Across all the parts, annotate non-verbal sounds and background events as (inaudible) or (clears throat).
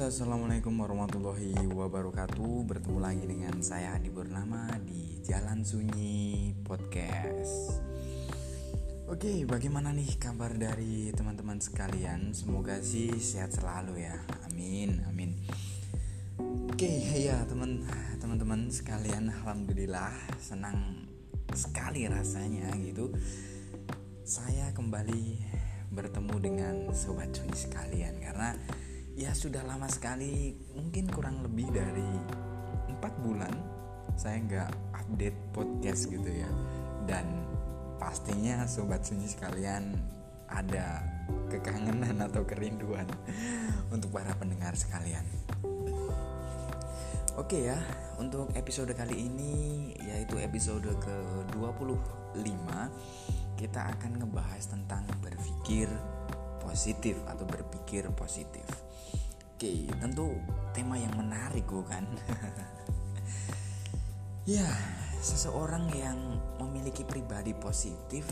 Assalamualaikum warahmatullahi wabarakatuh. Bertemu lagi dengan saya Adi Bernama di Jalan Sunyi Podcast. Oke bagaimana nih kabar dari teman-teman sekalian? Semoga sih sehat selalu ya. Amin amin. Oke ya teman teman-teman sekalian Alhamdulillah senang sekali rasanya gitu. Saya kembali bertemu dengan Sobat Sunyi sekalian Karena ya sudah lama sekali. Mungkin kurang lebih dari empat bulan saya nggak update podcast gitu ya. Dan pastinya sobat sunyi sekalian ada kekangenan atau kerinduan untuk para pendengar sekalian. Oke ya, untuk episode kali ini yaitu episode ke-25 kita akan ngebahas tentang berpikir positif atau berpikir positif. Oke, tentu tema yang menarik bukan? (laughs) ya, seseorang yang memiliki pribadi positif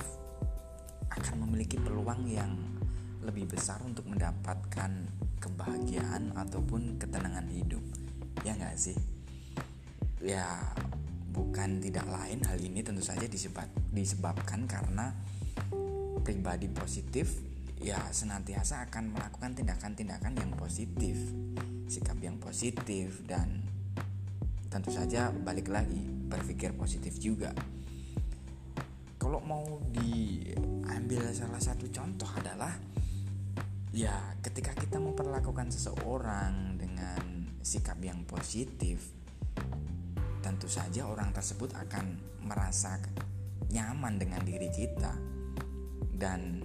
akan memiliki peluang yang lebih besar untuk mendapatkan kebahagiaan ataupun ketenangan hidup. Ya nggak sih? Ya, bukan tidak lain hal ini tentu saja disebab, disebabkan karena pribadi positif ya senantiasa akan melakukan tindakan-tindakan yang positif, sikap yang positif dan tentu saja balik lagi berpikir positif juga. Kalau mau diambil salah satu contoh adalah ya ketika kita memperlakukan seseorang dengan sikap yang positif tentu saja orang tersebut akan merasa nyaman dengan diri kita dan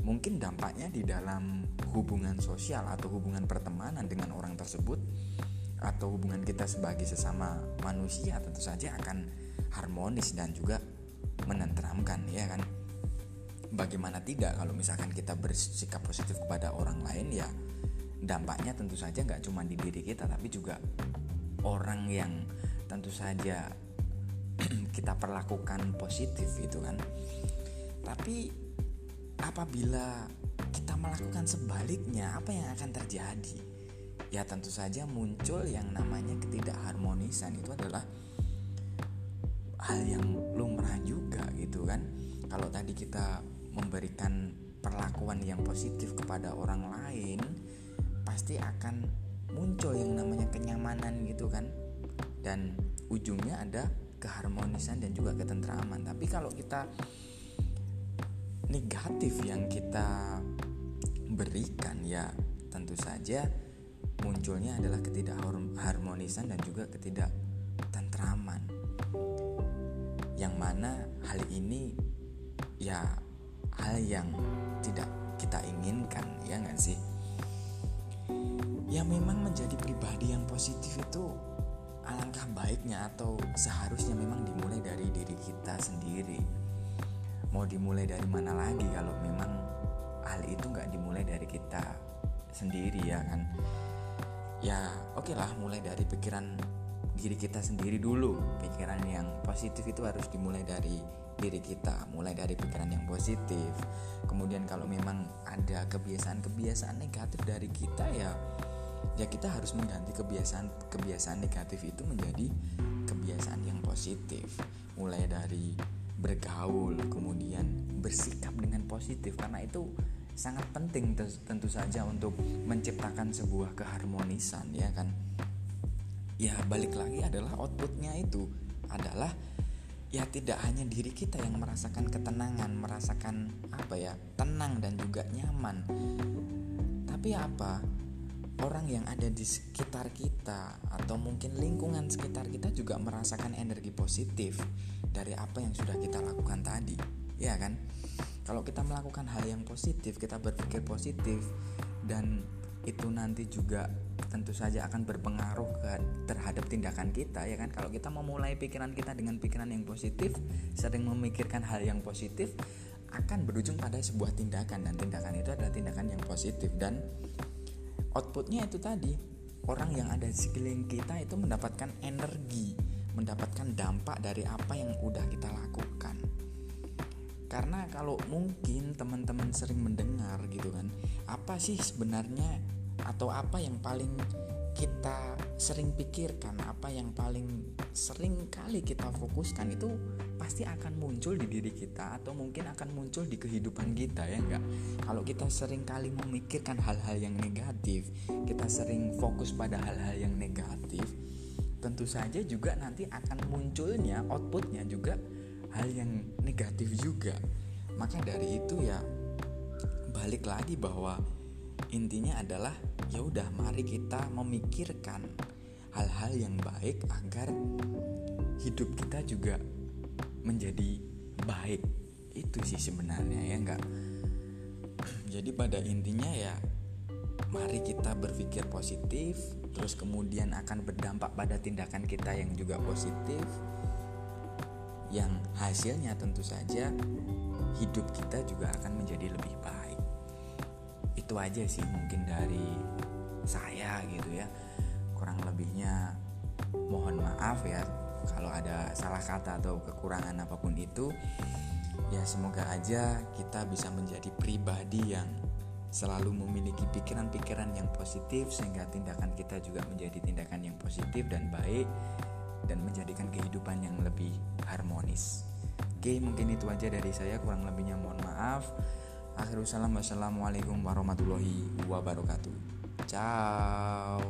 mungkin dampaknya di dalam hubungan sosial atau hubungan pertemanan dengan orang tersebut atau hubungan kita sebagai sesama manusia tentu saja akan harmonis dan juga menenteramkan ya kan? Bagaimana tidak kalau misalkan kita bersikap positif kepada orang lain ya dampaknya tentu saja nggak cuma di diri kita tapi juga orang yang tentu saja (clears throat) kita perlakukan positif itu kan? Tapi apabila kita melakukan sebaliknya apa yang akan terjadi? Ya tentu saja muncul yang namanya ketidakharmonisan. Itu adalah hal yang lumrah juga gitu kan? Kalau tadi kita memberikan perlakuan yang positif kepada orang lain pasti akan muncul yang namanya kenyamanan gitu kan? Dan ujungnya ada keharmonisan dan juga ketentraman. Tapi kalau kita negatif yang kita berikan ya tentu saja munculnya adalah ketidakharmonisan dan juga ketidaktentraman. Yang mana hal ini ya hal yang tidak kita inginkan ya nggak sih? Ya memang menjadi pribadi yang positif itu alangkah baiknya atau seharusnya memang dimulai dari diri kita sendiri mau dimulai dari mana lagi kalau memang hal itu nggak dimulai dari kita sendiri ya kan? Ya oke okay lah mulai dari pikiran diri kita sendiri dulu. Pikiran yang positif itu harus dimulai dari diri kita mulai dari pikiran yang positif. Kemudian kalau memang ada kebiasaan-kebiasaan negatif dari kita ya ya kita harus mengganti kebiasaan kebiasaan negatif itu menjadi kebiasaan yang positif. Mulai dari bergaul kemudian bersikap dengan positif. Karena itu sangat penting tentu saja untuk menciptakan sebuah keharmonisan ya kan? Ya balik lagi adalah outputnya itu adalah ya tidak hanya diri kita yang merasakan ketenangan merasakan apa ya tenang dan juga nyaman. Tapi apa orang yang ada di sekitar kita atau mungkin lingkungan sekitar kita juga merasakan energi positif dari apa yang sudah kita lakukan tadi, ya kan? Kalau kita melakukan hal yang positif, kita berpikir positif dan itu nanti juga tentu saja akan berpengaruh ke terhadap tindakan kita ya kan kalau kita memulai pikiran kita dengan pikiran yang positif sering memikirkan hal yang positif akan berujung pada sebuah tindakan dan tindakan itu adalah tindakan yang positif dan outputnya itu tadi orang yang ada di sekeliling kita itu mendapatkan energi mendapatkan dampak dari apa yang udah kita lakukan. Karena kalau mungkin teman-teman sering mendengar gitu kan apa sih sebenarnya atau apa yang paling kita sering pikirkan, apa yang paling sering kali kita fokuskan itu pasti akan muncul di diri kita atau mungkin akan muncul di kehidupan kita ya enggak. Kalau kita sering kali memikirkan hal-hal yang negatif, kita sering fokus pada hal-hal yang negatif, tentu saja juga nanti akan munculnya outputnya juga hal yang negatif juga. Maka dari itu ya balik lagi bahwa intinya adalah ya udah mari kita memikirkan hal-hal yang baik agar hidup kita juga menjadi baik. Itu sih sebenarnya ya enggak? Jadi pada intinya ya mari kita berpikir positif terus kemudian akan berdampak pada tindakan kita yang juga positif yang hasilnya tentu saja hidup kita juga akan menjadi lebih baik itu aja sih mungkin dari saya gitu ya kurang lebihnya mohon maaf ya kalau ada salah kata atau kekurangan apa pun itu ya semoga aja kita bisa menjadi pribadi yang selalu memiliki pikiran-pikiran yang positif sehingga tindakan kita juga menjadi tindakan yang positif dan baik dan menjadikan kehidupan yang lebih harmonis. Oke, mungkin itu aja dari saya kurang lebihnya mohon maaf. Akhirul salam wassalamualaikum warahmatullahi wabarakatuh. Ciao.